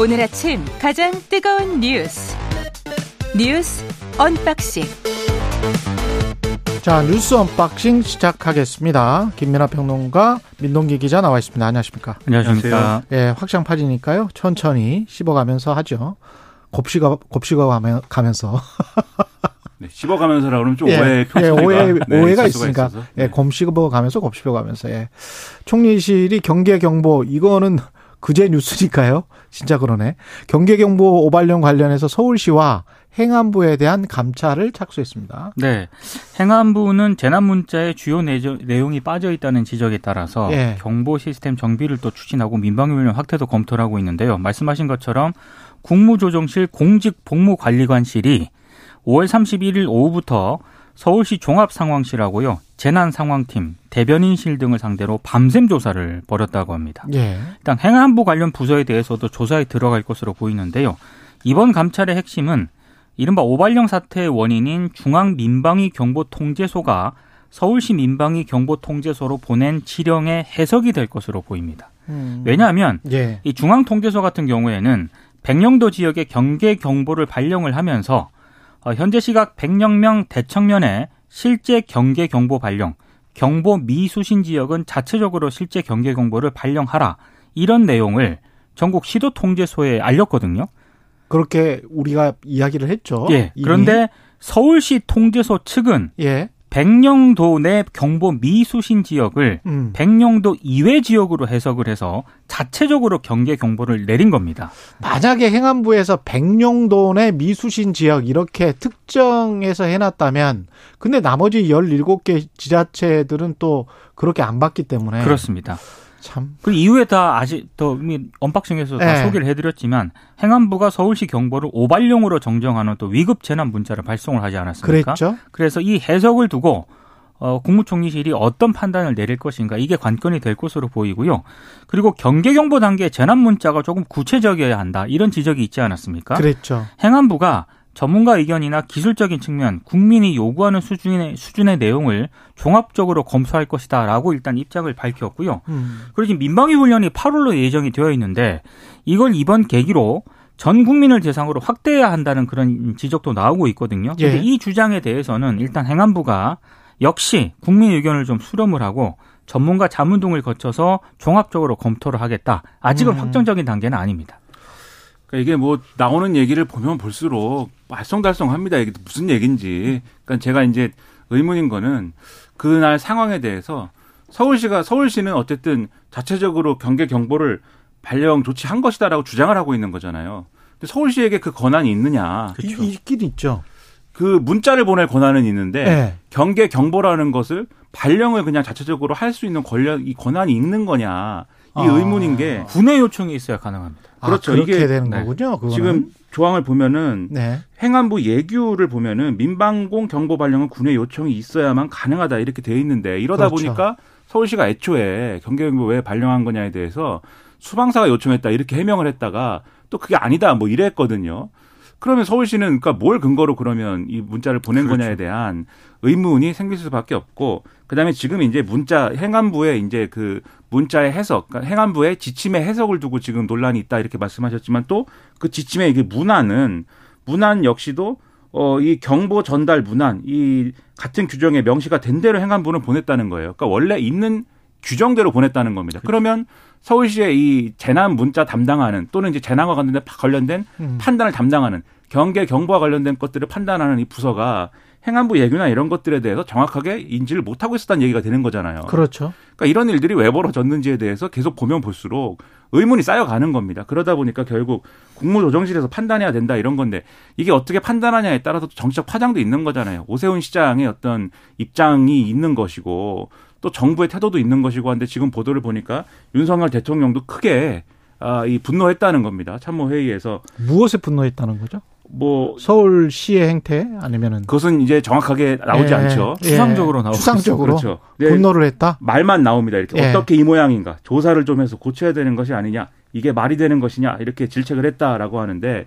오늘 아침 가장 뜨거운 뉴스 뉴스 언박싱 자 뉴스 언박싱 시작하겠습니다. 김민하 평론가 민동기 기자 나와 있습니다. 안녕하십니까? 안녕하십니까? 예, 확장판이니까요. 천천히 씹어가면서 하죠. 곱씹어 곱씹어 가면 가면서 네, 씹어가면서라 그러면 좀 예, 오해 예, 오해 네, 오해가 있으니까 있어서. 예, 네. 곱씹어 가면서 곱씹어 가면서 예. 총리실이 경계 경보 이거는 그제 뉴스니까요. 진짜 그러네. 경계 경보 오발령 관련해서 서울시와 행안부에 대한 감찰을 착수했습니다. 네. 행안부는 재난 문자의 주요 내용이 빠져 있다는 지적에 따라서 예. 경보 시스템 정비를 또 추진하고 민방위 훈련 확대도 검토를 하고 있는데요. 말씀하신 것처럼 국무조정실 공직복무관리관실이 5월 31일 오후부터 서울시 종합상황실하고요. 재난상황팀, 대변인실 등을 상대로 밤샘 조사를 벌였다고 합니다. 예. 일단 행안부 관련 부서에 대해서도 조사에 들어갈 것으로 보이는데요. 이번 감찰의 핵심은 이른바 오발령 사태의 원인인 중앙 민방위 경보 통제소가 서울시 민방위 경보 통제소로 보낸 지령의 해석이 될 것으로 보입니다. 음. 왜냐하면 예. 이 중앙 통제소 같은 경우에는 백령도 지역의 경계 경보를 발령을 하면서 어, 현재 시각 백령명 대청면에 실제 경계 경보 발령, 경보 미수신 지역은 자체적으로 실제 경계 경보를 발령하라 이런 내용을 전국 시도 통제소에 알렸거든요. 그렇게 우리가 이야기를 했죠. 예. 이미. 그런데 서울시 통제소 측은 예. 백령도 내 경보 미수신 지역을 음. 백령도 이외 지역으로 해석을 해서 자체적으로 경계 경보를 내린 겁니다. 만약에 행안부에서 백령도 내 미수신 지역 이렇게 특정해서 해놨다면 근데 나머지 17개 지자체들은 또 그렇게 안 받기 때문에 그렇습니다. 참 그 이후에 다 아직 또 이미 언박싱에서 다 네. 소개를 해드렸지만 행안부가 서울시 경보를 오발용으로 정정하는 또 위급 재난 문자를 발송을 하지 않았습니까? 그랬죠. 그래서 이 해석을 두고 어, 국무총리실이 어떤 판단을 내릴 것인가 이게 관건이 될 것으로 보이고요. 그리고 경계 경보 단계 재난 문자가 조금 구체적이어야 한다 이런 지적이 있지 않았습니까? 그랬죠. 행안부가 전문가 의견이나 기술적인 측면, 국민이 요구하는 수준의 수준의 내용을 종합적으로 검토할 것이다 라고 일단 입장을 밝혔고요. 음. 그리고 지금 민방위 훈련이 8월로 예정이 되어 있는데 이걸 이번 계기로 전 국민을 대상으로 확대해야 한다는 그런 지적도 나오고 있거든요. 예. 근데 이 주장에 대해서는 일단 행안부가 역시 국민 의견을 좀 수렴을 하고 전문가 자문 등을 거쳐서 종합적으로 검토를 하겠다. 아직은 음. 확정적인 단계는 아닙니다. 그러니까 이게 뭐 나오는 얘기를 보면 볼수록 알쏭달쏭합니다. 이게 무슨 얘기인지. 그러니까 제가 이제 의문인 거는 그날 상황에 대해서 서울시가 서울시는 어쨌든 자체적으로 경계 경보를 발령 조치한 것이다라고 주장을 하고 있는 거잖아요. 근데 서울시에게 그 권한이 있느냐? 그렇죠. 이- 있긴 있죠. 그 문자를 보낼 권한은 있는데 네. 경계 경보라는 것을 발령을 그냥 자체적으로 할 수 있는 권력 이 권한이 있는 거냐? 이 아. 의문인 게 군의 요청이 있어야 가능합니다. 그렇죠. 아, 그렇게 이게- 되는 네. 거군요. 그거는. 지금 조항을 보면은 네. 행안부 예규를 보면은 민방공 경보 발령은 군의 요청이 있어야만 가능하다 이렇게 돼 있는데 이러다 그렇죠. 보니까 서울시가 애초에 경계경보 왜 발령한 거냐에 대해서 수방사가 요청했다 이렇게 해명을 했다가 또 그게 아니다 뭐 이랬거든요. 그러면 서울시는 그러니까 뭘 근거로 그러면 이 문자를 보낸 그렇죠. 거냐에 대한 의문이 생길 수밖에 없고 그다음에 지금 이제 문자 행안부의 이제 그 문자의 해석, 그러니까 행안부의 지침의 해석을 두고 지금 논란이 있다 이렇게 말씀하셨지만 또 그 지침의 이게 문안은 문안 역시도 어 이 경보 전달 문안 이 같은 규정에 명시가 된 대로 행안부는 보냈다는 거예요. 그러니까 원래 있는 규정대로 보냈다는 겁니다. 그러면 서울시의 이 재난 문자 담당하는 또는 이제 재난과 관련된 관련된 음. 판단을 담당하는 경계 경보와 관련된 것들을 판단하는 이 부서가 행안부 예규나 이런 것들에 대해서 정확하게 인지를 못하고 있었다는 얘기가 되는 거잖아요. 그렇죠. 그러니까 이런 일들이 왜 벌어졌는지에 대해서 계속 보면 볼수록 의문이 쌓여가는 겁니다. 그러다 보니까 결국 국무조정실에서 판단해야 된다 이런 건데 이게 어떻게 판단하냐에 따라서 또 정치적 파장도 있는 거잖아요. 오세훈 시장의 어떤 입장이 있는 것이고 또 정부의 태도도 있는 것이고 한데 지금 보도를 보니까 윤석열 대통령도 크게 아, 이 분노했다는 겁니다. 참모회의에서 무엇에 분노했다는 거죠? 뭐 서울시의 행태 아니면은 그것은 이제 정확하게 나오지 예, 않죠. 예. 추상적으로 나오고 추상적으로 그렇죠. 네. 분노를 했다. 말만 나옵니다. 이렇게 예. 어떻게 이 모양인가 조사를 좀 해서 고쳐야 되는 것이 아니냐 이게 말이 되는 것이냐 이렇게 질책을 했다라고 하는데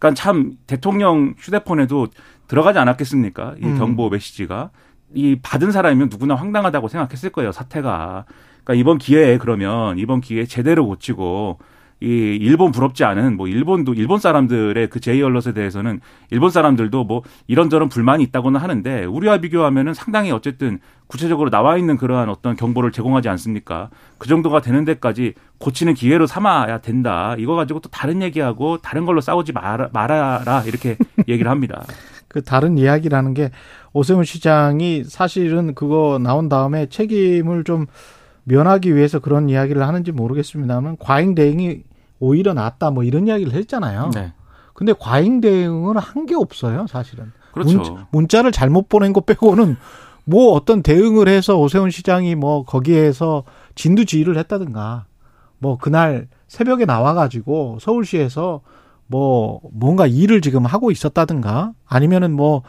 그러니까 참 대통령 휴대폰에도 들어가지 않았겠습니까 이 음. 경보 메시지가 이 받은 사람이면 누구나 황당하다고 생각했을 거예요 사태가 그러니까 이번 기회에 그러면 이번 기회에 제대로 고치고 이 일본 부럽지 않은 뭐 일본도 일본 사람들의 그 제이 언럿에 대해서는 일본 사람들도 뭐 이런저런 불만이 있다고는 하는데 우리와 비교하면은 상당히 어쨌든 구체적으로 나와 있는 그러한 어떤 경보를 제공하지 않습니까? 그 정도가 되는 데까지 고치는 기회로 삼아야 된다. 이거 가지고 또 다른 얘기하고 다른 걸로 싸우지 말아, 말아라 이렇게 얘기를 합니다. 그 다른 이야기라는 게 오세훈 시장이 사실은 그거 나온 다음에 책임을 좀 면하기 위해서 그런 이야기를 하는지 모르겠습니다만 과잉 대응이 오히려 낫다 뭐 이런 이야기를 했잖아요. 네. 근데 과잉 대응은 한 게 없어요, 사실은. 그렇죠. 문자, 를 잘못 보낸 것 빼고는 뭐 어떤 대응을 해서 오세훈 시장이 뭐 거기에서 진두지휘를 했다든가 뭐 그날 새벽에 나와가지고 서울시에서 뭐 뭔가 일을 지금 하고 있었다든가 아니면은 뭐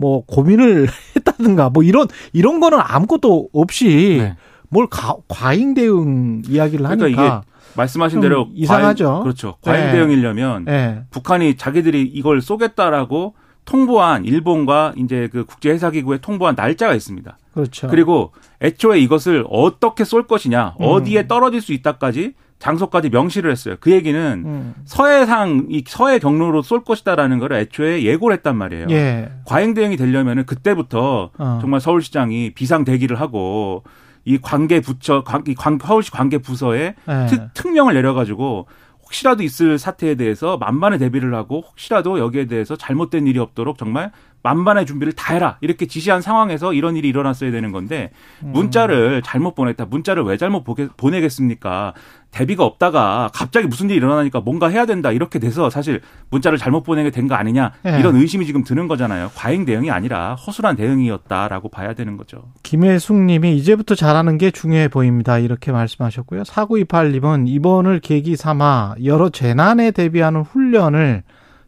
뭐뭐 고민을 했다든가 뭐 이런 이런 거는 아무것도 없이 네. 뭘 가, 과잉 대응 이야기를 그러니까 하니까 말씀하신 대로 이상하죠. 과잉, 그렇죠. 과잉 네. 대응이려면 네. 북한이 자기들이 이걸 쏘겠다라고 통보한 일본과 이제 그 국제 해사 기구에 통보한 날짜가 있습니다. 그렇죠. 그리고 애초에 이것을 어떻게 쏠 것이냐, 음. 어디에 떨어질 수 있다까지 장소까지 명시를 했어요. 그 얘기는 음. 서해상 이 서해 경로로 쏠 것이다라는 걸 애초에 예고를 했단 말이에요. 예. 과잉 대응이 되려면은 그때부터 어. 정말 서울시장이 비상 대기를 하고 이 관계 부처 관, 관 서울시 관계 부서에 네. 특, 특명을 내려가지고 혹시라도 있을 사태에 대해서 만반의 대비를 하고 혹시라도 여기에 대해서 잘못된 일이 없도록 정말 만반의 준비를 다 해라 이렇게 지시한 상황에서 이런 일이 일어났어야 되는 건데 음. 문자를 잘못 보냈다 문자를 왜 잘못 보내겠습니까 대비가 없다가 갑자기 무슨 일이 일어나니까 뭔가 해야 된다 이렇게 돼서 사실 문자를 잘못 보내게 된 거 아니냐 네. 이런 의심이 지금 드는 거잖아요. 과잉 대응이 아니라 허술한 대응이었다라고 봐야 되는 거죠. 김혜숙 님이 이제부터 잘하는 게 중요해 보입니다. 이렇게 말씀하셨고요. 4928님은 이번을 계기 삼아 여러 재난에 대비하는 훈련을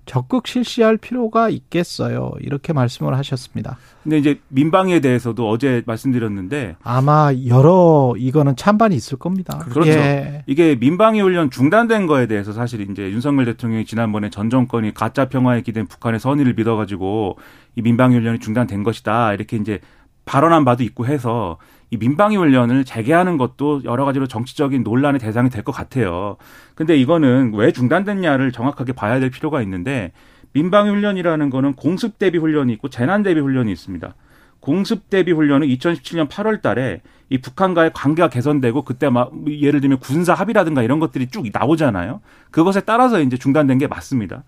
적극 실시할 필요가 있겠어요. 이렇게 말씀을 하셨습니다. 근데 이제 민방위에 대해서도 어제 말씀드렸는데 아마 여러 이거는 찬반이 있을 겁니다. 그렇죠. 예. 이게 민방위 훈련 중단된 거에 대해서 사실 이제 윤석열 대통령이 지난번에 전 정권이 가짜 평화에 기댄 북한의 선의를 믿어 가지고 이 민방위 훈련이 중단된 것이다 이렇게 이제 발언한 바도 있고 해서 이 민방위 훈련을 재개하는 것도 여러 가지로 정치적인 논란의 대상이 될 것 같아요. 근데 이거는 왜 중단됐냐를 정확하게 봐야 될 필요가 있는데 민방위 훈련이라는 거는 공습 대비 훈련이 있고 재난 대비 훈련이 있습니다. 공습 대비 훈련은 2017년 8월 달에 이 북한과의 관계가 개선되고 그때 막 예를 들면 군사 합의라든가 이런 것들이 쭉 나오잖아요. 그것에 따라서 이제 중단된 게 맞습니다.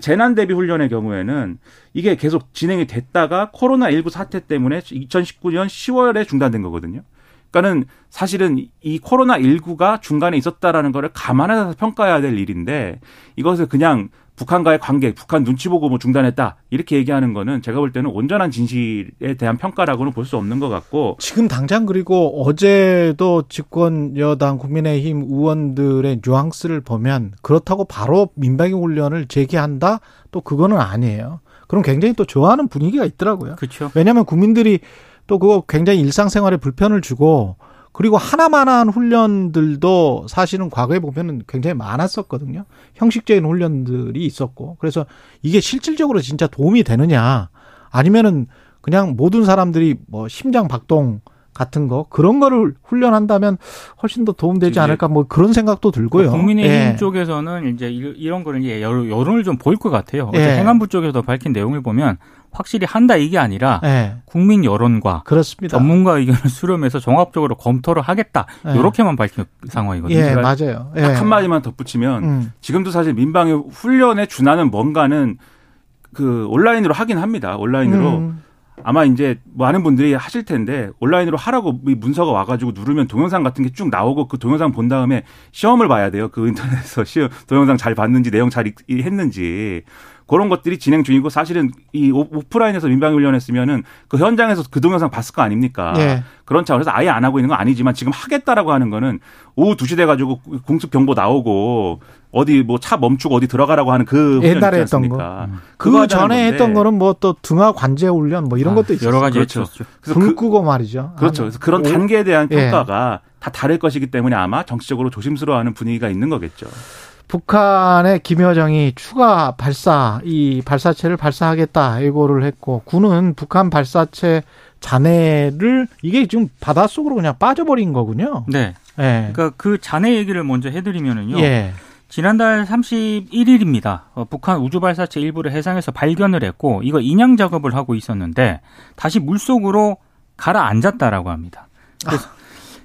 재난 대비 훈련의 경우에는 이게 계속 진행이 됐다가 코로나 19 사태 때문에 2019년 10월에 중단된 거거든요. 그러니까는 사실은 이 코로나 19가 중간에 있었다라는 거를 감안해서 평가해야 될 일인데 이것을 그냥 북한과의 관계, 북한 눈치 보고 뭐 중단했다 이렇게 얘기하는 거는 제가 볼 때는 온전한 진실에 대한 평가라고는 볼 수 없는 것 같고 지금 당장 그리고 어제도 집권 여당 국민의힘 의원들의 뉘앙스를 보면 그렇다고 바로 민방위 훈련을 재개한다 또 그거는 아니에요. 그럼 굉장히 또 좋아하는 분위기가 있더라고요. 그렇죠. 왜냐하면 국민들이 또 그거 굉장히 일상생활에 불편을 주고 그리고 하나만한 훈련들도 사실은 과거에 보면은 굉장히 많았었거든요. 형식적인 훈련들이 있었고. 그래서 이게 실질적으로 진짜 도움이 되느냐 아니면은 그냥 모든 사람들이 뭐 심장 박동 같은 거 그런 거를 훈련한다면 훨씬 더 도움되지 않을까 뭐 그런 생각도 들고요. 국민의힘 예. 쪽에서는 이제 이런 거를 이제 여론을 좀 보일 것 같아요. 예. 행안부 쪽에서 밝힌 내용을 보면 확실히 한다 이게 아니라 네. 국민 여론과 그렇습니다. 전문가 의견을 수렴해서 종합적으로 검토를 하겠다 네. 이렇게만 밝힌 상황이거든요. 예, 맞아요. 예. 딱 한 마디만 덧붙이면 음. 지금도 사실 민방위 훈련에 준하는 뭔가는 그 온라인으로 하긴 합니다. 온라인으로 음. 아마 이제 많은 분들이 하실 텐데 온라인으로 하라고 문서가 와가지고 누르면 동영상 같은 게 쭉 나오고 그 동영상 본 다음에 시험을 봐야 돼요. 그 인터넷에서 시험 동영상 잘 봤는지 내용 잘 했는지 그런 것들이 진행 중이고 사실은 이 오프라인에서 민방위 훈련했으면은 그 현장에서 그 동영상 봤을 거 아닙니까? 네. 그런 차원에서 아예 안 하고 있는 건 아니지만 지금 하겠다라고 하는 거는 오후 2시 돼 가지고 공습 경보 나오고 어디 뭐 차 멈추고 어디 들어가라고 하는 그 옛날에 했던 거. 음. 그 전에 했던 거는 뭐 또 등하 관제 훈련 뭐 이런 아, 것도 있었어요. 여러 가지 그렇죠. 했죠. 그래서 불 그, 끄고 말이죠. 그렇죠. 그래서 그런 단계에 대한 예. 평가가 예. 다 다를 것이기 때문에 아마 정치적으로 조심스러워하는 분위기가 있는 거겠죠. 북한의 김 여정이 추가 발사 이 발사체를 발사하겠다 예고를 했고 군은 북한 발사체 잔해를 이게 지금 바닷속으로 그냥 빠져버린 거군요. 네. 네. 그러니까 그 잔해 얘기를 먼저 해드리면은요. 예. 지난달 31일입니다. 어, 북한 우주발사체 일부를 해상에서 발견을 했고 이거 인양 작업을 하고 있었는데 다시 물속으로 가라앉았다라고 합니다. 그래서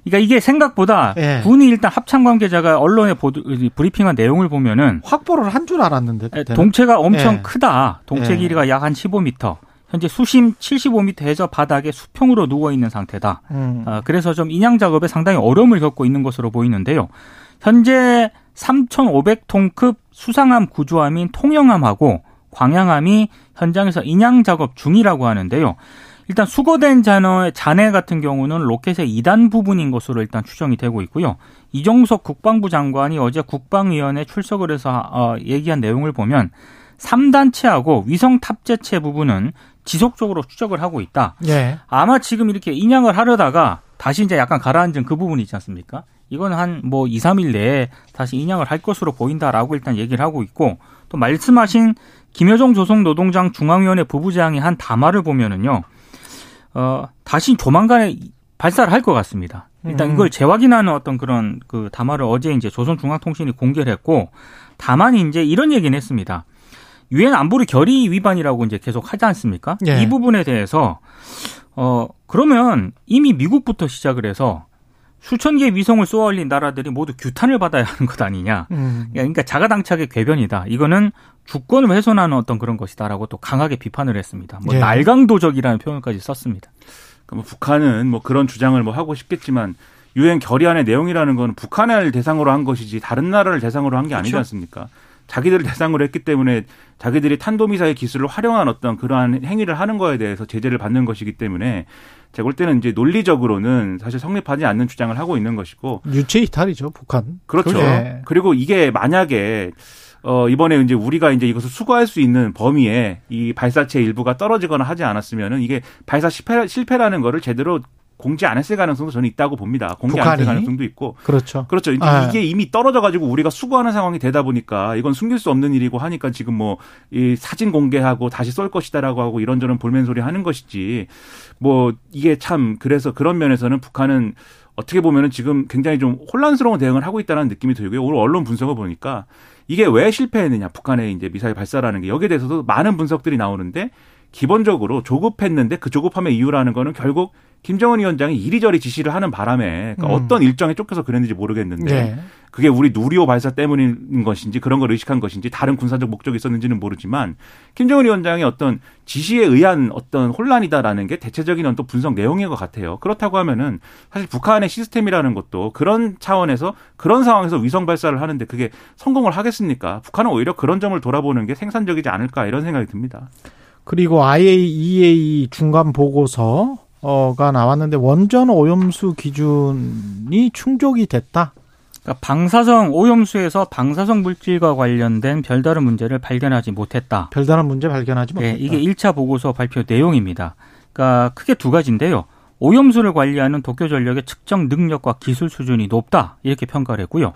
그러니까 이게 생각보다 예. 군이 일단 합참 관계자가 언론에 보도, 브리핑한 내용을 보면은 확보를 한 줄 알았는데. 예, 그때는. 동체가 엄청 예. 크다. 동체 예. 길이가 약 한 15m. 현재 수심 75m에서 바닥에 수평으로 누워 있는 상태다. 음. 아, 그래서 좀 인양 작업에 상당히 어려움을 겪고 있는 것으로 보이는데요. 현재 3,500톤급 수상함 구조함인 통영함하고 광양함이 현장에서 인양 작업 중이라고 하는데요. 일단 수거된 잔해, 잔해 같은 경우는 로켓의 2단 부분인 것으로 일단 추정이 되고 있고요. 이종석 국방부 장관이 어제 국방위원회 출석을 해서 어, 얘기한 내용을 보면 3단체하고 위성 탑재체 부분은 지속적으로 추적을 하고 있다. 예. 아마 지금 이렇게 인양을 하려다가 다시 이제 약간 가라앉은 그 부분이 있지 않습니까? 이건 한 뭐 2, 3일 내에 다시 인양을 할 것으로 보인다라고 일단 얘기를 하고 있고 또 말씀하신 김여정 조선노동장 중앙위원회 부부장이 한 담화를 보면은요. 어, 다시 조만간에 발사를 할 것 같습니다. 일단 음. 이걸 재확인하는 어떤 그런 그 담화를 어제 이제 조선중앙통신이 공개를 했고 다만 이제 이런 얘기는 했습니다. 유엔 안보리 결의 위반이라고 이제 계속 하지 않습니까? 예. 이 부분에 대해서 어 그러면 이미 미국부터 시작을 해서 수천 개의 위성을 쏘아 올린 나라들이 모두 규탄을 받아야 하는 것 아니냐. 음. 그러니까 자가당착의 궤변이다. 이거는 주권을 훼손하는 어떤 그런 것이다라고 또 강하게 비판을 했습니다. 뭐 예. 날강도적이라는 표현까지 썼습니다. 그러니까 뭐 북한은 뭐 그런 주장을 뭐 하고 싶겠지만 유엔 결의안의 내용이라는 건 북한을 대상으로 한 것이지 다른 나라를 대상으로 한 게 아니지 그렇죠. 않습니까? 자기들을 대상으로 했기 때문에 자기들이 탄도미사일 기술을 활용한 어떤 그러한 행위를 하는 거에 대해서 제재를 받는 것이기 때문에 제가 볼 때는 이제 논리적으로는 사실 성립하지 않는 주장을 하고 있는 것이고 유체 이탈이죠, 북한. 그렇죠. 예. 그리고 이게 만약에 어 이번에 이제 우리가 이제 이것을 수거할 수 있는 범위에 이 발사체 일부가 떨어지거나 하지 않았으면은 이게 발사 실패, 실패라는 거를 제대로 공지 안 했을 가능성도 저는 있다고 봅니다. 공개 안 했을 북한이? 가능성도 있고. 그렇죠. 그렇죠. 아. 이게 이미 떨어져 가지고 우리가 수거하는 상황이 되다 보니까 이건 숨길 수 없는 일이고 하니까 지금 뭐 이 사진 공개하고 다시 쏠 것이다라고 하고 이런저런 볼멘 소리 하는 것이지. 뭐 이게 참 그래서 그런 면에서는 북한은 어떻게 보면은 지금 굉장히 좀 혼란스러운 대응을 하고 있다는 느낌이 들고요. 오늘 언론 분석을 보니까 이게 왜 실패했느냐 북한의 이제 미사일 발사라는 게 여기에 대해서도 많은 분석들이 나오는데 기본적으로 조급했는데 그 조급함의 이유라는 거는 결국 김정은 위원장이 이리저리 지시를 하는 바람에 그러니까 음. 어떤 일정에 쫓겨서 그랬는지 모르겠는데 예. 그게 우리 누리호 발사 때문인 것인지 그런 걸 의식한 것인지 다른 군사적 목적이 있었는지는 모르지만 김정은 위원장의 어떤 지시에 의한 어떤 혼란이다라는 게 대체적인 어떤 분석 내용인 것 같아요. 그렇다고 하면은 사실 북한의 시스템이라는 것도 그런 차원에서 그런 상황에서 위성 발사를 하는데 그게 성공을 하겠습니까? 북한은 오히려 그런 점을 돌아보는 게 생산적이지 않을까 이런 생각이 듭니다. 그리고 IAEA 중간 보고서 가 나왔는데 원전 오염수 기준이 충족이 됐다. 그러니까 방사성 오염수에서 방사성 물질과 관련된 별다른 문제를 발견하지 못했다. 별다른 문제 발견하지 못했다. 네, 이게 1차 보고서 발표 내용입니다. 그러니까 크게 두 가지인데요. 오염수를 관리하는 도쿄전력의 측정 능력과 기술 수준이 높다. 이렇게 평가를 했고요.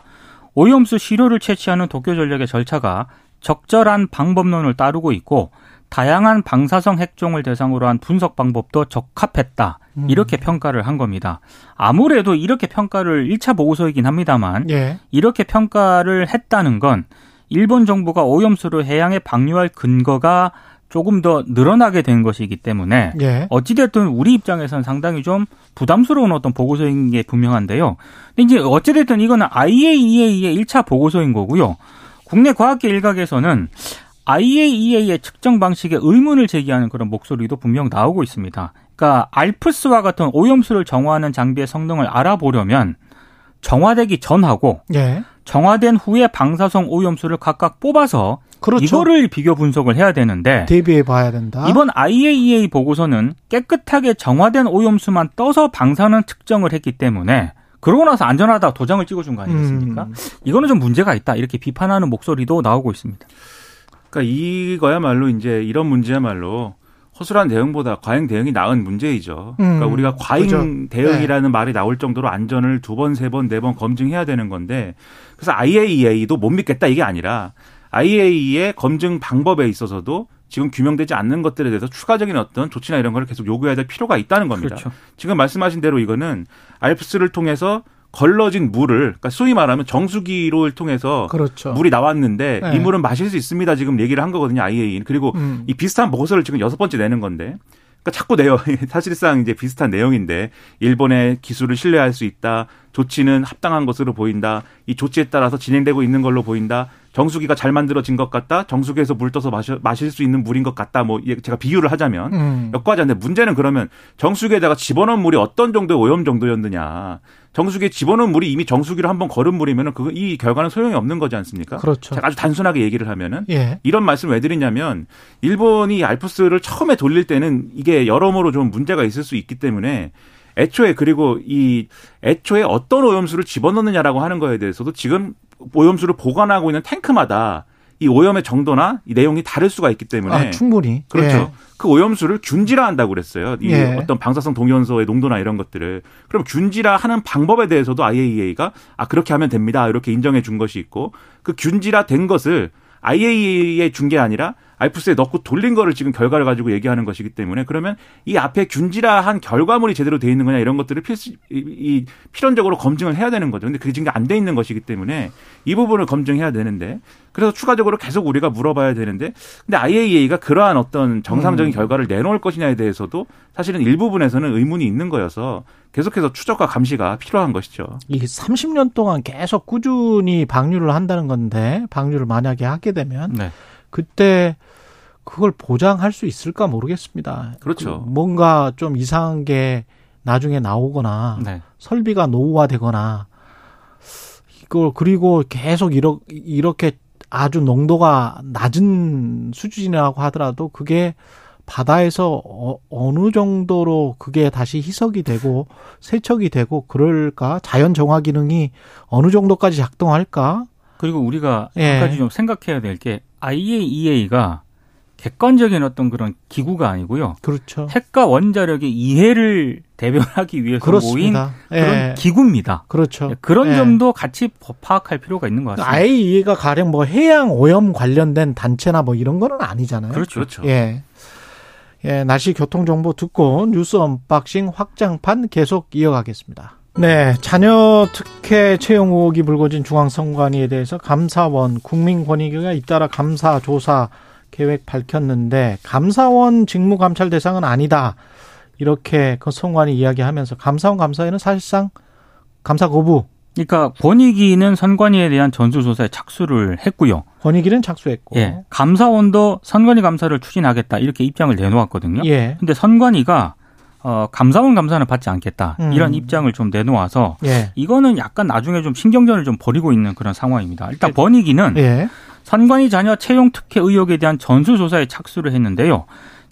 오염수 시료를 채취하는 도쿄전력의 절차가 적절한 방법론을 따르고 있고 다양한 방사성 핵종을 대상으로 한 분석 방법도 적합했다. 음. 이렇게 평가를 한 겁니다. 아무래도 이렇게 평가를 1차 보고서이긴 합니다만 예. 이렇게 평가를 했다는 건 일본 정부가 오염수를 해양에 방류할 근거가 조금 더 늘어나게 된 것이기 때문에 예. 어찌됐든 우리 입장에서는 상당히 좀 부담스러운 어떤 보고서인 게 분명한데요. 근데 이제 어찌됐든 이거는 IAEA의 1차 보고서인 거고요. 국내 과학계 일각에서는 IAEA의 측정 방식에 의문을 제기하는 그런 목소리도 분명 나오고 있습니다. 그러니까 알프스와 같은 오염수를 정화하는 장비의 성능을 알아보려면 정화되기 전하고 예. 정화된 후에 방사성 오염수를 각각 뽑아서 그렇죠. 이거를 비교 분석을 해야 되는데 대비해 봐야 된다. 이번 IAEA 보고서는 깨끗하게 정화된 오염수만 떠서 방사능 측정을 했기 때문에 그러고 나서 안전하다 도장을 찍어준 거 아니겠습니까? 음. 이거는 좀 문제가 있다 이렇게 비판하는 목소리도 나오고 있습니다. 그러니까 이거야말로 이제 이런 문제야말로 허술한 대응보다 과잉 대응이 나은 문제이죠. 그러니까 음, 우리가 과잉 그죠. 대응이라는 말이 나올 정도로 안전을 두 번, 세 번, 네 번 검증해야 되는 건데 그래서 IAEA도 못 믿겠다 이게 아니라 IAEA의 검증 방법에 있어서도 지금 규명되지 않는 것들에 대해서 추가적인 어떤 조치나 이런 걸 계속 요구해야 될 필요가 있다는 겁니다. 그렇죠. 지금 말씀하신 대로 이거는 알프스를 통해서 걸러진 물을 그러니까 소위 말하면 정수기를 통해서 그렇죠. 물이 나왔는데 네. 이 물은 마실 수 있습니다. 지금 얘기를 한 거거든요. IAEA는 그리고 음. 이 비슷한 보고서를 지금 여섯 번째 내는 건데. 그러니까 자꾸 내용 사실상 이제 비슷한 내용인데 일본의 기술을 신뢰할 수 있다. 조치는 합당한 것으로 보인다. 이 조치에 따라서 진행되고 있는 걸로 보인다. 정수기가 잘 만들어진 것 같다. 정수기에서 물 떠서 마셔, 마실 수 있는 물인 것 같다. 뭐 예, 제가 비유를 하자면 음. 역과자인데 문제는 그러면 정수기에다가 집어넣은 물이 어떤 정도의 오염 정도였느냐. 정수기에 집어넣은 물이 이미 정수기로 한번 걸은 물이면은 그이 결과는 소용이 없는 거지 않습니까? 그렇죠. 제가 아주 단순하게 얘기를 하면은 예. 이런 말씀 왜 드리냐면 일본이 알프스를 처음에 돌릴 때는 이게 여러모로 좀 문제가 있을 수 있기 때문에 애초에 그리고 이 애초에 어떤 오염수를 집어넣느냐라고 하는 거에 대해서도 지금 오염수를 보관하고 있는 탱크마다 이 오염의 정도나 이 내용이 다를 수가 있기 때문에 아, 충분히. 그렇죠. 예. 그 오염수를 균질화한다고 그랬어요. 이 예. 어떤 방사성 동위원소의 농도나 이런 것들을. 그럼 균질화하는 방법에 대해서도 IAEA가 아 그렇게 하면 됩니다. 이렇게 인정해 준 것이 있고 그 균질화된 것을 IAEA에 준게 아니라 알프스에 넣고 돌린 거를 지금 결과를 가지고 얘기하는 것이기 때문에 그러면 이 앞에 균질화한 결과물이 제대로 돼 있는 거냐 이런 것들을 필수 이, 이 필연적으로 검증을 해야 되는 거죠. 근데 그게 지금 안 돼 있는 것이기 때문에 이 부분을 검증해야 되는데 그래서 추가적으로 계속 우리가 물어봐야 되는데 근데 IAEA가 그러한 어떤 정상적인 음. 결과를 내놓을 것이냐에 대해서도 사실은 일부분에서는 의문이 있는 거여서 계속해서 추적과 감시가 필요한 것이죠. 이게 30년 동안 계속 꾸준히 방류를 한다는 건데 방류를 만약에 하게 되면 네. 그때 그걸 보장할 수 있을까 모르겠습니다. 그렇죠. 그 뭔가 좀 이상한 게 나중에 나오거나 네. 설비가 노후화되거나 이걸 그리고 계속 이러, 이렇게 아주 농도가 낮은 수준이라고 하더라도 그게 바다에서 어, 어느 정도로 그게 다시 희석이 되고 세척이 되고 그럴까 자연 정화 기능이 어느 정도까지 작동할까 그리고 우리가 예. 한 가지 좀 생각해야 될 게 IAEA가 객관적인 어떤 그런 기구가 아니고요. 그렇죠 핵과 원자력의 이해를 대변하기 위해서 모인 그렇습니다 그런 예. 기구입니다. 그렇죠 그런 예. 점도 같이 파악할 필요가 있는 것 같습니다. 아예 이해가 가령 뭐 해양 오염 관련된 단체나 뭐 이런 거는 아니잖아요. 그렇죠. 그렇죠. 예. 예, 날씨 교통 정보 듣고 뉴스 언박싱 확장판 계속 이어가겠습니다. 네, 자녀 특혜 채용 의혹이 불거진 중앙선관위에 대해서 감사원 국민권익위가 잇따라 감사 조사 계획 밝혔는데 감사원 직무 감찰 대상은 아니다. 이렇게 그 선관위 이야기하면서 감사원 감사에는 사실상 감사 거부 그러니까 권익위는 선관위에 대한 전수조사에 착수를 했고요. 권익위는 착수했고. 예, 감사원도 선관위 감사를 추진하겠다 이렇게 입장을 내놓았거든요. 예. 근데 선관위가 어, 감사원 감사는 받지 않겠다 음. 이런 입장을 좀 내놓아서 예. 이거는 약간 나중에 좀 신경전을 좀 벌이고 있는 그런 상황입니다. 일단 예. 번익위는 예. 선관위 자녀 채용 특혜 의혹에 대한 전수조사에 착수를 했는데요.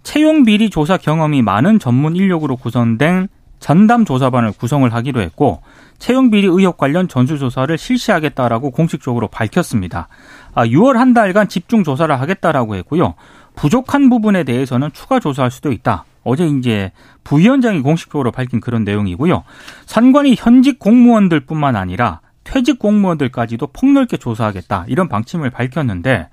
채용 비리 조사 경험이 많은 전문 인력으로 구성된 전담 조사반을 구성을 하기로 했고 채용 비리 의혹 관련 전수조사를 실시하겠다라고 공식적으로 밝혔습니다. 아, 6월 한 달간 집중 조사를 하겠다라고 했고요. 부족한 부분에 대해서는 추가 조사할 수도 있다. 어제 이제 부위원장이 공식적으로 밝힌 그런 내용이고요. 선관위 현직 공무원들뿐만 아니라 퇴직 공무원들까지도 폭넓게 조사하겠다 이런 방침을 밝혔는데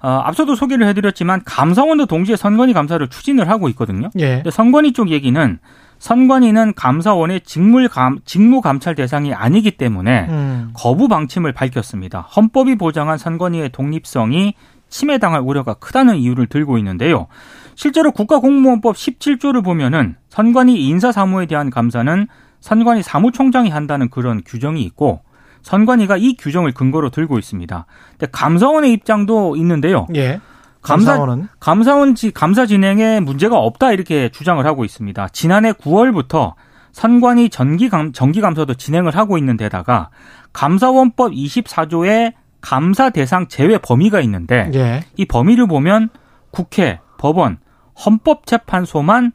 어, 앞서도 소개를 해드렸지만 감사원도 동시에 선관위 감사를 추진을 하고 있거든요. 예. 근데 선관위 쪽 얘기는 선관위는 감사원의 직무 감 직무 감찰 대상이 아니기 때문에 음. 거부 방침을 밝혔습니다. 헌법이 보장한 선관위의 독립성이 침해당할 우려가 크다는 이유를 들고 있는데요. 실제로 국가공무원법 17조를 보면은 선관위 인사사무에 대한 감사는 선관위 사무총장이 한다는 그런 규정이 있고 선관위가 이 규정을 근거로 들고 있습니다. 근데 감사원의 입장도 있는데요. 예. 감사- 감사원은 감사원 지 감사 진행에 문제가 없다 이렇게 주장을 하고 있습니다. 지난해 9월부터 선관위 정기 감 정기 감사도 진행을 하고 있는 데다가 감사원법 24조에 감사 대상 제외 범위가 있는데 예. 이 범위를 보면 국회, 법원, 헌법재판소만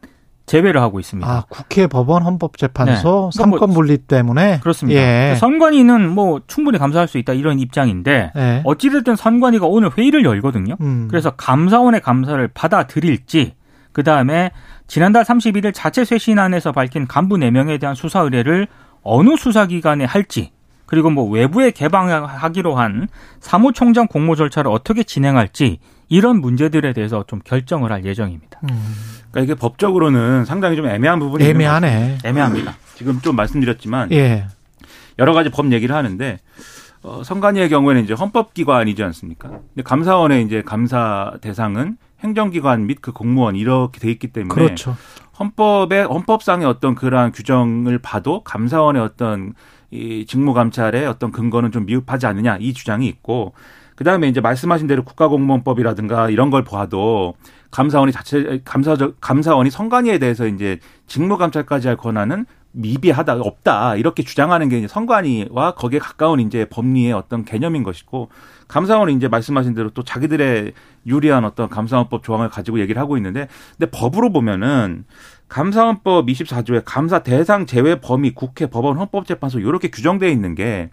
제외를 하고 있습니다. 아, 국회, 법원, 헌법재판소 네. 삼권 분리 때문에 그렇습니다. 예. 선관위는 뭐 충분히 감사할 수 있다 이런 입장인데 예. 어찌됐든 선관위가 오늘 회의를 열거든요. 음. 그래서 감사원의 감사를 받아들일지 그 다음에 지난달 31일 자체 쇄신안에서 밝힌 간부 4명에 대한 수사 의뢰를 어느 수사기관에 할지 그리고 뭐 외부에 개방하기로 한 사무총장 공모 절차를 어떻게 진행할지 이런 문제들에 대해서 좀 결정을 할 예정입니다. 음. 그러니까 이게 법적으로는 상당히 좀 애매한 부분이 애매하네. 애매합니다. 지금 좀 말씀드렸지만 예. 여러 가지 법 얘기를 하는데 어, 선관위의 경우에는 이제 헌법기관이지 않습니까? 근데 감사원의 이제 감사 대상은 행정기관 및 그 공무원 이렇게 돼 있기 때문에 그렇죠. 헌법의 헌법상의 어떤 그러한 규정을 봐도 감사원의 어떤 이 직무 감찰의 어떤 근거는 좀 미흡하지 않느냐 이 주장이 있고 그다음에 이제 말씀하신 대로 국가공무원법이라든가 이런 걸 봐도 감사원이 자체 감사 감사원이 선관위에 대해서 이제 직무 감찰까지 할 권한은 미비하다 없다 이렇게 주장하는 게 이제 선관위와 거기에 가까운 이제 법리의 어떤 개념인 것이고 감사원은 이제 말씀하신 대로 또 자기들의 유리한 어떤 감사원법 조항을 가지고 얘기를 하고 있는데 근데 법으로 보면은 감사원법 24조에 감사 대상 제외 범위 국회 법원 헌법재판소 이렇게 규정되어 있는 게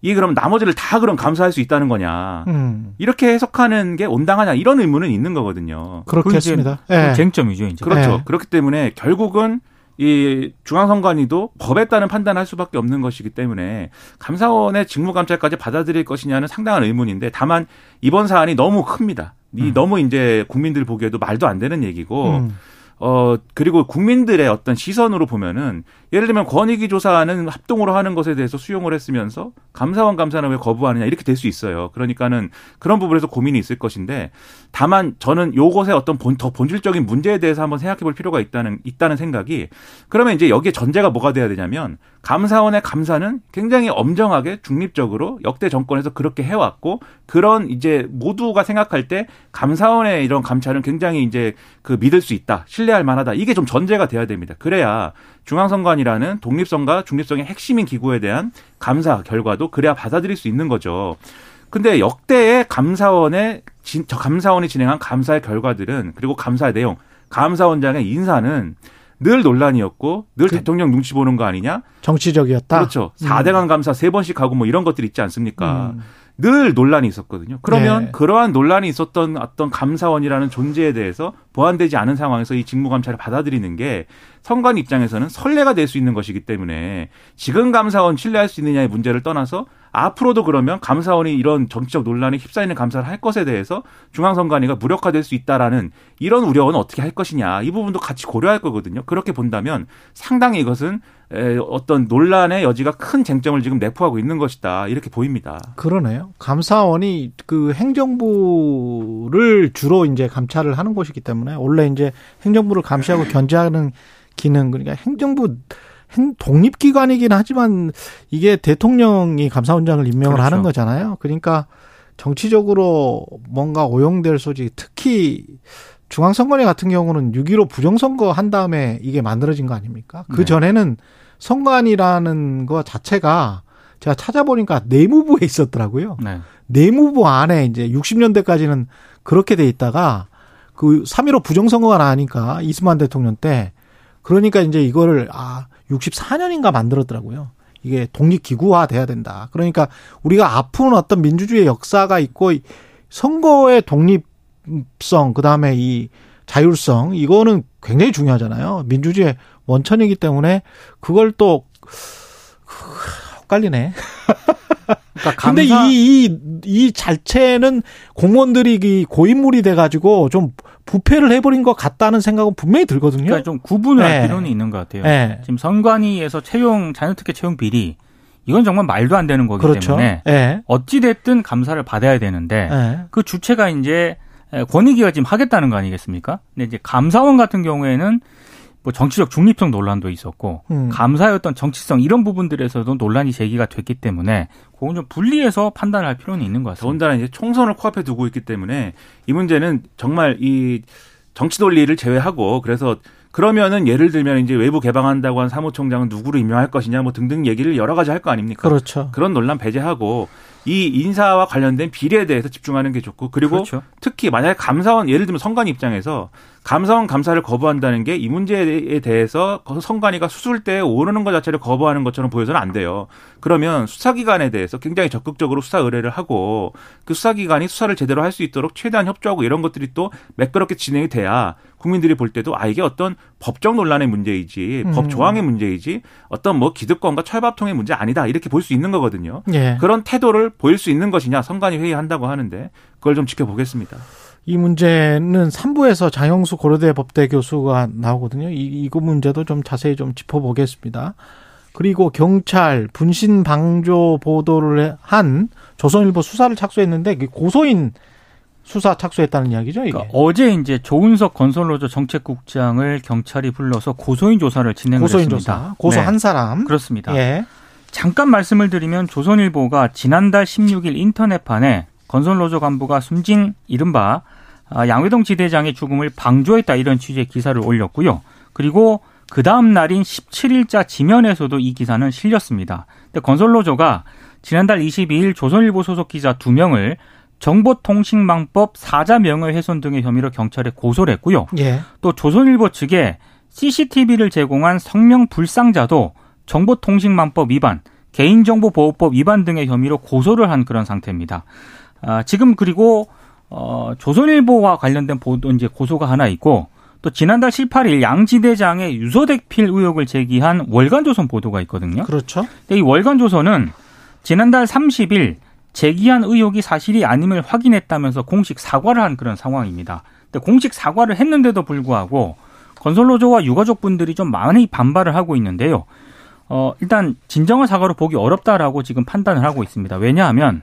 이게 그럼 나머지를 다 그럼 감사할 수 있다는 거냐. 음. 이렇게 해석하는 게 온당하냐 이런 의문은 있는 거거든요. 그렇겠습니다. 그 예. 쟁점이죠, 이제. 그렇죠. 네. 그렇기 때문에 결국은 이 중앙선관위도 법에 따른 판단할 수밖에 없는 것이기 때문에 감사원의 직무감찰까지 받아들일 것이냐는 상당한 의문인데 다만 이번 사안이 너무 큽니다. 이 음. 너무 이제 국민들 보기에도 말도 안 되는 얘기고 음. 어 그리고 국민들의 어떤 시선으로 보면은 예를 들면 권익위 조사는 합동으로 하는 것에 대해서 수용을 했으면서 감사원 감사는 왜 거부하느냐 이렇게 될 수 있어요. 그러니까는 그런 부분에서 고민이 있을 것인데 다만 저는 요것의 어떤 본, 더 본질적인 문제에 대해서 한번 생각해 볼 필요가 있다는 있다는 생각이 그러면 이제 여기에 전제가 뭐가 돼야 되냐면 감사원의 감사는 굉장히 엄정하게 중립적으로 역대 정권에서 그렇게 해왔고 그런 이제 모두가 생각할 때 감사원의 이런 감찰은 굉장히 이제 그 믿을 수 있다 신뢰할 만하다 이게 좀 전제가 돼야 됩니다. 그래야 중앙선관이라는 독립성과 중립성의 핵심인 기구에 대한 감사 결과도 그래야 받아들일 수 있는 거죠. 근데 역대의 감사원의 진, 저 감사원이 진행한 감사의 결과들은 그리고 감사의 내용, 감사원장의 인사는 늘 논란이었고 늘 그- 대통령 눈치 보는 거 아니냐? 정치적이었다. 그렇죠. 4대강 감사 세 번씩 하고 뭐 이런 것들 있지 않습니까? 음. 늘 논란이 있었거든요. 그러면 네. 그러한 논란이 있었던 어떤 감사원이라는 존재에 대해서 보완되지 않은 상황에서 이 직무 감찰을 받아들이는 게 선관 입장에서는 선례가 될 수 있는 것이기 때문에 지금 감사원 신뢰할 수 있느냐의 문제를 떠나서 앞으로도 그러면 감사원이 이런 정치적 논란에 휩싸이는 감사를 할 것에 대해서 중앙선관위가 무력화될 수 있다라는 이런 우려는 어떻게 할 것이냐 이 부분도 같이 고려할 거거든요. 그렇게 본다면 상당히 이것은 에, 어떤 논란의 여지가 큰 쟁점을 지금 내포하고 있는 것이다 이렇게 보입니다. 그러네요. 감사원이 그 행정부를 주로 이제 감찰을 하는 곳이기 때문에 원래 이제 행정부를 감시하고 견제하는 기능 그러니까 행정부 행- 독립기관이긴 하지만 이게 대통령이 감사원장을 임명을 그렇죠. 하는 거잖아요. 그러니까 정치적으로 뭔가 오용될 소지 특히 중앙선관위 같은 경우는 6.15 부정선거 한 다음에 이게 만들어진 거 아닙니까? 그 네. 전에는 선관이라는 거 자체가 제가 찾아보니까 내무부에 있었더라고요. 네. 내무부 안에 이제 60년대까지는 그렇게 돼 있다가 그3.15 부정선거가 나니까 이스만 대통령 때 그러니까 이제 이거를 아 64년인가 만들었더라고요. 이게 독립기구화 돼야 된다. 그러니까 우리가 아픈 어떤 민주주의 역사가 있고 이 선거의 독립성 그 다음에 이 자율성 이거는 굉장히 중요하잖아요. 민주주의 원천이기 때문에 그걸 또 헷갈리네. 그러니까 근데 감사 이, 이, 이 자체는 공무원들이 이 고인물이 돼가지고 좀 부패를 해버린 것 같다는 생각은 분명히 들거든요. 그러니까 좀 구분을 네. 할 필요는 있는 것 같아요. 예. 지금 선관위에서 채용 자녀특혜 채용 비리 이건 정말 말도 안 되는 거기 그렇죠. 때문에 예. 어찌 됐든 감사를 받아야 되는데 예. 그 주체가 이제 권익위가 지금 하겠다는 거 아니겠습니까? 근데 이제 감사원 같은 경우에는 뭐 정치적 중립성 논란도 있었고 음. 어떤 정치성 이런 부분들에서도 논란이 제기가 됐기 때문에 그건 좀 분리해서 판단할 필요는 있는 것 같습니다. 더군다나 이제 총선을 코앞에 두고 있기 때문에 이 문제는 정말 이 정치 논리를 제외하고 그래서 그러면은 예를 들면 이제 외부 개방한다고 한 사무총장은 누구를 임명할 것이냐 뭐 등등 얘기를 여러 가지 할 거 아닙니까? 그렇죠. 그런 논란 배제하고 이 인사와 관련된 비리에 대해서 집중하는 게 좋고 그리고 그렇죠. 특히 만약에 감사원 예를 들면 선관 입장에서 감사원 감사를 거부한다는 게 이 문제에 대해서 선관위가 수술대에 오르는 것 자체를 거부하는 것처럼 보여서는 안 돼요. 그러면 수사기관에 대해서 굉장히 적극적으로 수사 의뢰를 하고 그 수사기관이 수사를 제대로 할 수 있도록 최대한 협조하고 이런 것들이 또 매끄럽게 진행이 돼야 국민들이 볼 때도 아 이게 어떤 법적 논란의 문제이지 음. 법 조항의 문제이지 어떤 뭐 기득권과 철밥통의 문제 아니다 이렇게 볼 수 있는 거거든요. 예. 그런 태도를 보일 수 있는 것이냐 선관위 회의한다고 하는데 그걸 좀 지켜보겠습니다. 이 문제는 3부에서 장영수 고려대 법대 교수가 나오거든요. 이, 이거 문제도 좀 자세히 좀 짚어보겠습니다. 그리고 경찰 분신 방조 보도를 한 조선일보 수사를 착수했는데 고소인 수사 착수했다는 이야기죠, 이게. 그러니까 어제 이제 조은석 건설로조 정책국장을 경찰이 불러서 고소인 조사를 진행을 고소인 했습니다. 조사. 고소한 네, 사람. 그렇습니다. 예. 잠깐 말씀을 드리면 조선일보가 지난달 16일 인터넷판에 건설노조 간부가 숨진 이른바 아, 양회동 지대장의 죽음을 방조했다 이런 취지의 기사를 올렸고요. 그리고 그 다음 날인 17일자 지면에서도 이 기사는 실렸습니다. 근데 건설노조가 지난달 22일 조선일보 소속 기자 2명을 정보통신망법 사자 명예훼손 등의 혐의로 경찰에 고소를 했고요. 예. 또 조선일보 측에 CCTV를 제공한 성명 불상자도 정보통신망법 위반, 개인정보보호법 위반 등의 혐의로 고소를 한 그런 상태입니다. 아, 지금 그리고 어, 조선일보와 관련된 보도 이제 고소가 하나 있고 또 지난달 18일 양지대장의 유서대필 의혹을 제기한 월간조선 보도가 있거든요. 그렇죠. 이 월간조선은 지난달 30일 제기한 의혹이 사실이 아님을 확인했다면서 공식 사과를 한 그런 상황입니다. 근데 공식 사과를 했는데도 불구하고 건설노조와 유가족분들이 좀 많이 반발을 하고 있는데요. 어, 일단 진정한 사과로 보기 어렵다라고 지금 판단을 하고 있습니다. 왜냐하면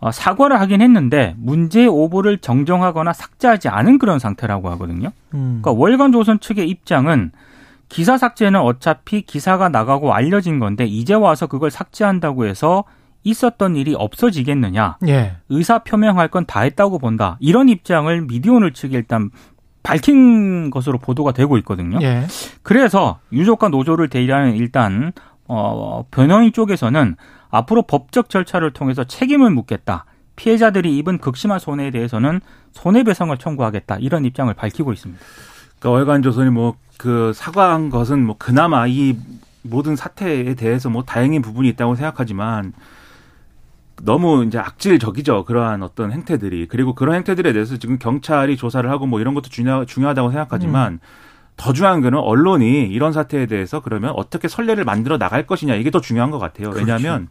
어, 사과를 하긴 했는데 문제 오보를 정정하거나 삭제하지 않은 그런 상태라고 하거든요. 음. 그러니까 월간조선 측의 입장은 기사 삭제는 어차피 기사가 나가고 알려진 건데 이제 와서 그걸 삭제한다고 해서 있었던 일이 없어지겠느냐. 예. 의사 표명할 건 다 했다고 본다. 이런 입장을 미디어오늘 측이 일단 밝힌 것으로 보도가 되고 있거든요. 예. 그래서 유족과 노조를 대리하는 일단 어 변호인 쪽에서는 앞으로 법적 절차를 통해서 책임을 묻겠다. 피해자들이 입은 극심한 손해에 대해서는 손해배상을 청구하겠다. 이런 입장을 밝히고 있습니다. 그러니까 월간 조선이 뭐 그 사과한 것은 뭐 그나마 이 모든 사태에 대해서 뭐 다행인 부분이 있다고 생각하지만 너무 이제 악질적이죠. 그러한 어떤 행태들이. 그리고 그런 행태들에 대해서 지금 경찰이 조사를 하고 뭐 이런 것도 중요, 중요하다고 생각하지만 음. 더 중요한 거는 언론이 이런 사태에 대해서 그러면 어떻게 선례를 만들어 나갈 것이냐 이게 더 중요한 것 같아요. 왜냐하면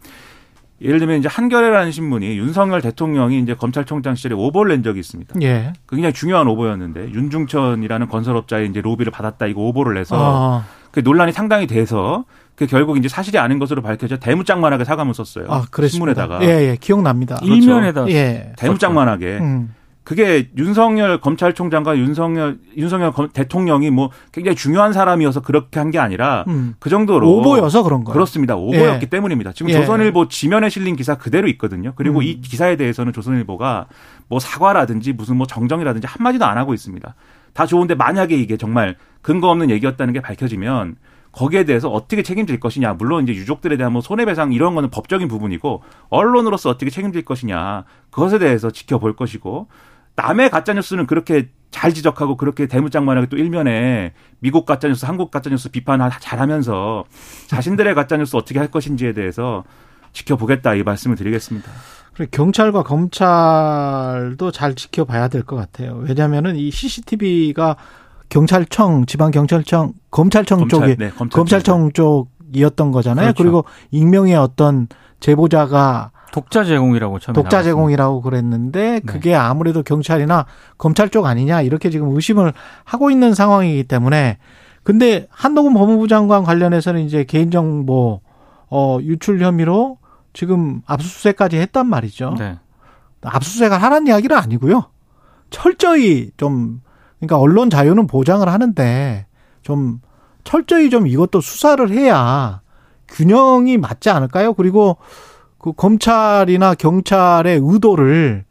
예를 들면 이제 한겨레라는 신문이 윤석열 대통령이 이제 검찰총장 시절에 오보를 낸 적이 있습니다. 예. 그 굉장히 중요한 오보였는데 윤중천이라는 건설업자의 이제 로비를 받았다 이거 오보를 내서 아, 그 논란이 상당히 돼서 그 결국 이제 사실이 아닌 것으로 밝혀져 대무장만하게 사과문 썼어요. 아. 신문에다가 예, 예. 기억납니다. 그렇죠. 일면에다 예. 대무장만하게 음. 그게 윤석열 검찰총장과 윤석열 윤석열 검- 대통령이 뭐 굉장히 중요한 사람이어서 그렇게 한 게 아니라 음. 그 정도로 오보여서 그런 거예요. 그렇습니다. 오보였기 예. 때문입니다. 지금 예. 조선일보 지면에 실린 기사 그대로 있거든요. 그리고 음. 이 기사에 대해서는 조선일보가 뭐 사과라든지 무슨 뭐 정정이라든지 한마디도 안 하고 있습니다. 다 좋은데 만약에 이게 정말 근거 없는 얘기였다는 게 밝혀지면 거기에 대해서 어떻게 책임질 것이냐. 물론 이제 유족들에 대한 뭐 손해배상 이런 거는 법적인 부분이고 언론으로서 어떻게 책임질 것이냐. 그것에 대해서 지켜볼 것이고 남의 가짜뉴스는 그렇게 잘 지적하고 그렇게 대문짝만하게 또 일면에 미국 가짜뉴스, 한국 가짜뉴스 비판 잘하면서 자신들의 가짜뉴스 어떻게 할 것인지에 대해서 지켜보겠다 이 말씀을 드리겠습니다. 그리고 경찰과 검찰도 잘 지켜봐야 될 것 같아요. 왜냐하면은 이 CCTV가 경찰청, 지방 경찰청, 검찰청 검찰, 쪽이 네, 검찰청. 검찰청 쪽이었던 거잖아요. 그렇죠. 그리고 익명의 어떤 제보자가 독자 제공이라고 처음에 독자 나왔습니다. 제공이라고 그랬는데 네. 그게 아무래도 경찰이나 검찰 쪽 아니냐 이렇게 지금 의심을 하고 있는 상황이기 때문에 근데 한동훈 법무부 장관 관련해서는 이제 개인정보 어 유출 혐의로 지금 압수수색까지 했단 말이죠. 네. 압수수색을 하라는 이야기는 아니고요. 철저히 좀 그러니까 언론 자유는 보장을 하는데 좀 철저히 좀 이것도 수사를 해야 균형이 맞지 않을까요? 그리고 그 검찰이나 경찰의 의도를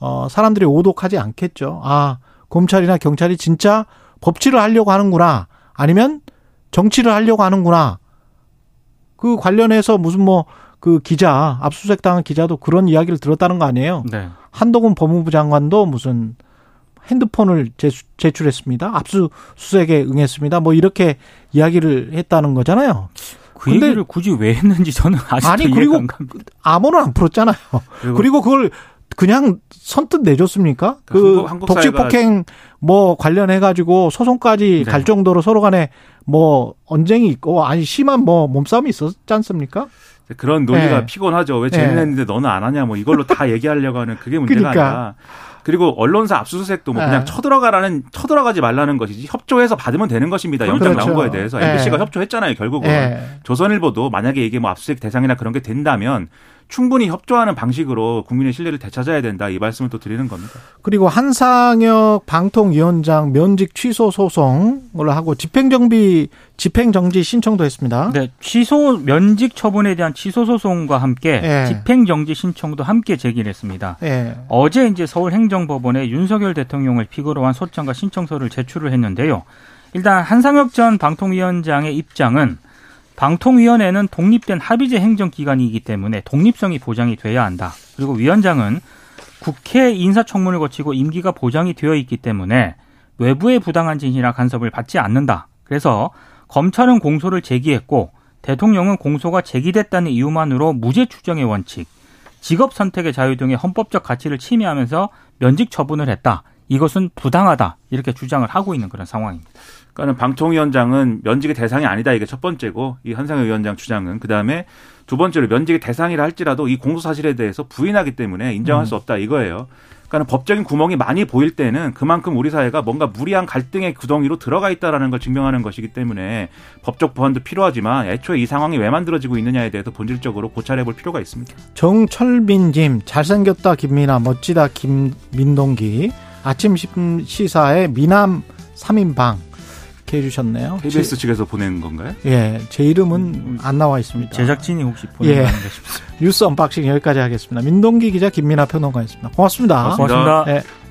어 사람들이 오독하지 않겠죠. 아, 검찰이나 경찰이 진짜 법치를 하려고 하는구나. 아니면 정치를 하려고 하는구나. 그 관련해서 무슨 뭐 그 기자 압수수색 당한 기자도 그런 이야기를 들었다는 거 아니에요? 네. 한동훈 법무부 장관도 무슨 핸드폰을 제출, 제출했습니다. 압수수색에 응했습니다. 뭐 이렇게 이야기를 했다는 거잖아요. 그 근데- 얘기를 굳이 왜 했는지 저는 아직도 아니, 그리고. 암호는 안 풀었잖아요. 그리고, 그리고 그걸 그냥 선뜻 내줬습니까? 그 한국- 한국 독직 폭행 뭐 관련해 가지고 소송까지 네. 갈 정도로 서로 간에 뭐 언쟁이 있고 아니 심한 뭐 몸싸움이 있었지 않습니까? 그런 논리가 네. 피곤하죠. 왜 네. 쟤는 했는데 너는 안 하냐 뭐 이걸로 다 얘기하려고 하는 그게 문제가 그러니까. 아니라 그리고 언론사 압수수색도 뭐 그냥 네. 쳐들어가라는 쳐들어가지 말라는 것이지 협조해서 받으면 되는 것입니다. 영장 그렇죠. 나온 거에 대해서 네. MBC가 협조했잖아요. 결국은 예. 조선일보도 만약에 이게 뭐 압수수색 대상이나 그런 게 된다면 충분히 협조하는 방식으로 국민의 신뢰를 되찾아야 된다 이 말씀을 또 드리는 겁니다. 그리고 한상혁 방통위원장 면직 취소 소송을 하고 집행정비 집행정지 신청도 했습니다. 네, 취소 면직 처분에 대한 취소 소송과 함께 예. 집행정지 신청도 함께 제기했습니다. 예. 어제 이제 서울행정법원에 윤석열 대통령을 피고로 한 소장과 신청서를 제출을 했는데요. 일단 한상혁 전 방통위원장의 입장은 방통위원회는 독립된 합의제 행정기관이기 때문에 독립성이 보장이 돼야 한다. 그리고 위원장은 국회 인사청문을 거치고 임기가 보장이 되어 있기 때문에 외부의 부당한 진실이나 간섭을 받지 않는다. 그래서 검찰은 공소를 제기했고 대통령은 공소가 제기됐다는 이유만으로 무죄 추정의 원칙, 직업 선택의 자유 등의 헌법적 가치를 침해하면서 면직 처분을 했다. 이것은 부당하다. 이렇게 주장을 하고 있는 그런 상황입니다. 그러니까 방통위원장은 면직의 대상이 아니다 이게 첫 번째고 이 한상혁 위원장 주장은 그 다음에 두 번째로 면직의 대상이라 할지라도 이 공소 사실에 대해서 부인하기 때문에 인정할 수 없다 이거예요. 그러니까 법적인 구멍이 많이 보일 때는 그만큼 우리 사회가 뭔가 무리한 갈등의 구덩이로 들어가 있다라는 걸 증명하는 것이기 때문에 법적 보완도 필요하지만 애초에 이 상황이 왜 만들어지고 있느냐에 대해서 본질적으로 고찰해 볼 필요가 있습니다. 정철민님 잘생겼다 김민하 멋지다 김민동기 아침 시사에 미남 3인방 이렇게 해주셨네요. KBS 측에서 보낸 건가요? 제, 예, 제 이름은 안 나와 있습니다. 제작진이 혹시 보낸 예. 거 아닌가 싶습니다. 뉴스 언박싱 여기까지 하겠습니다. 민동기 기자 김민하 평론가였습니다. 고맙습니다. 고맙습니다. 고맙습니다. 예.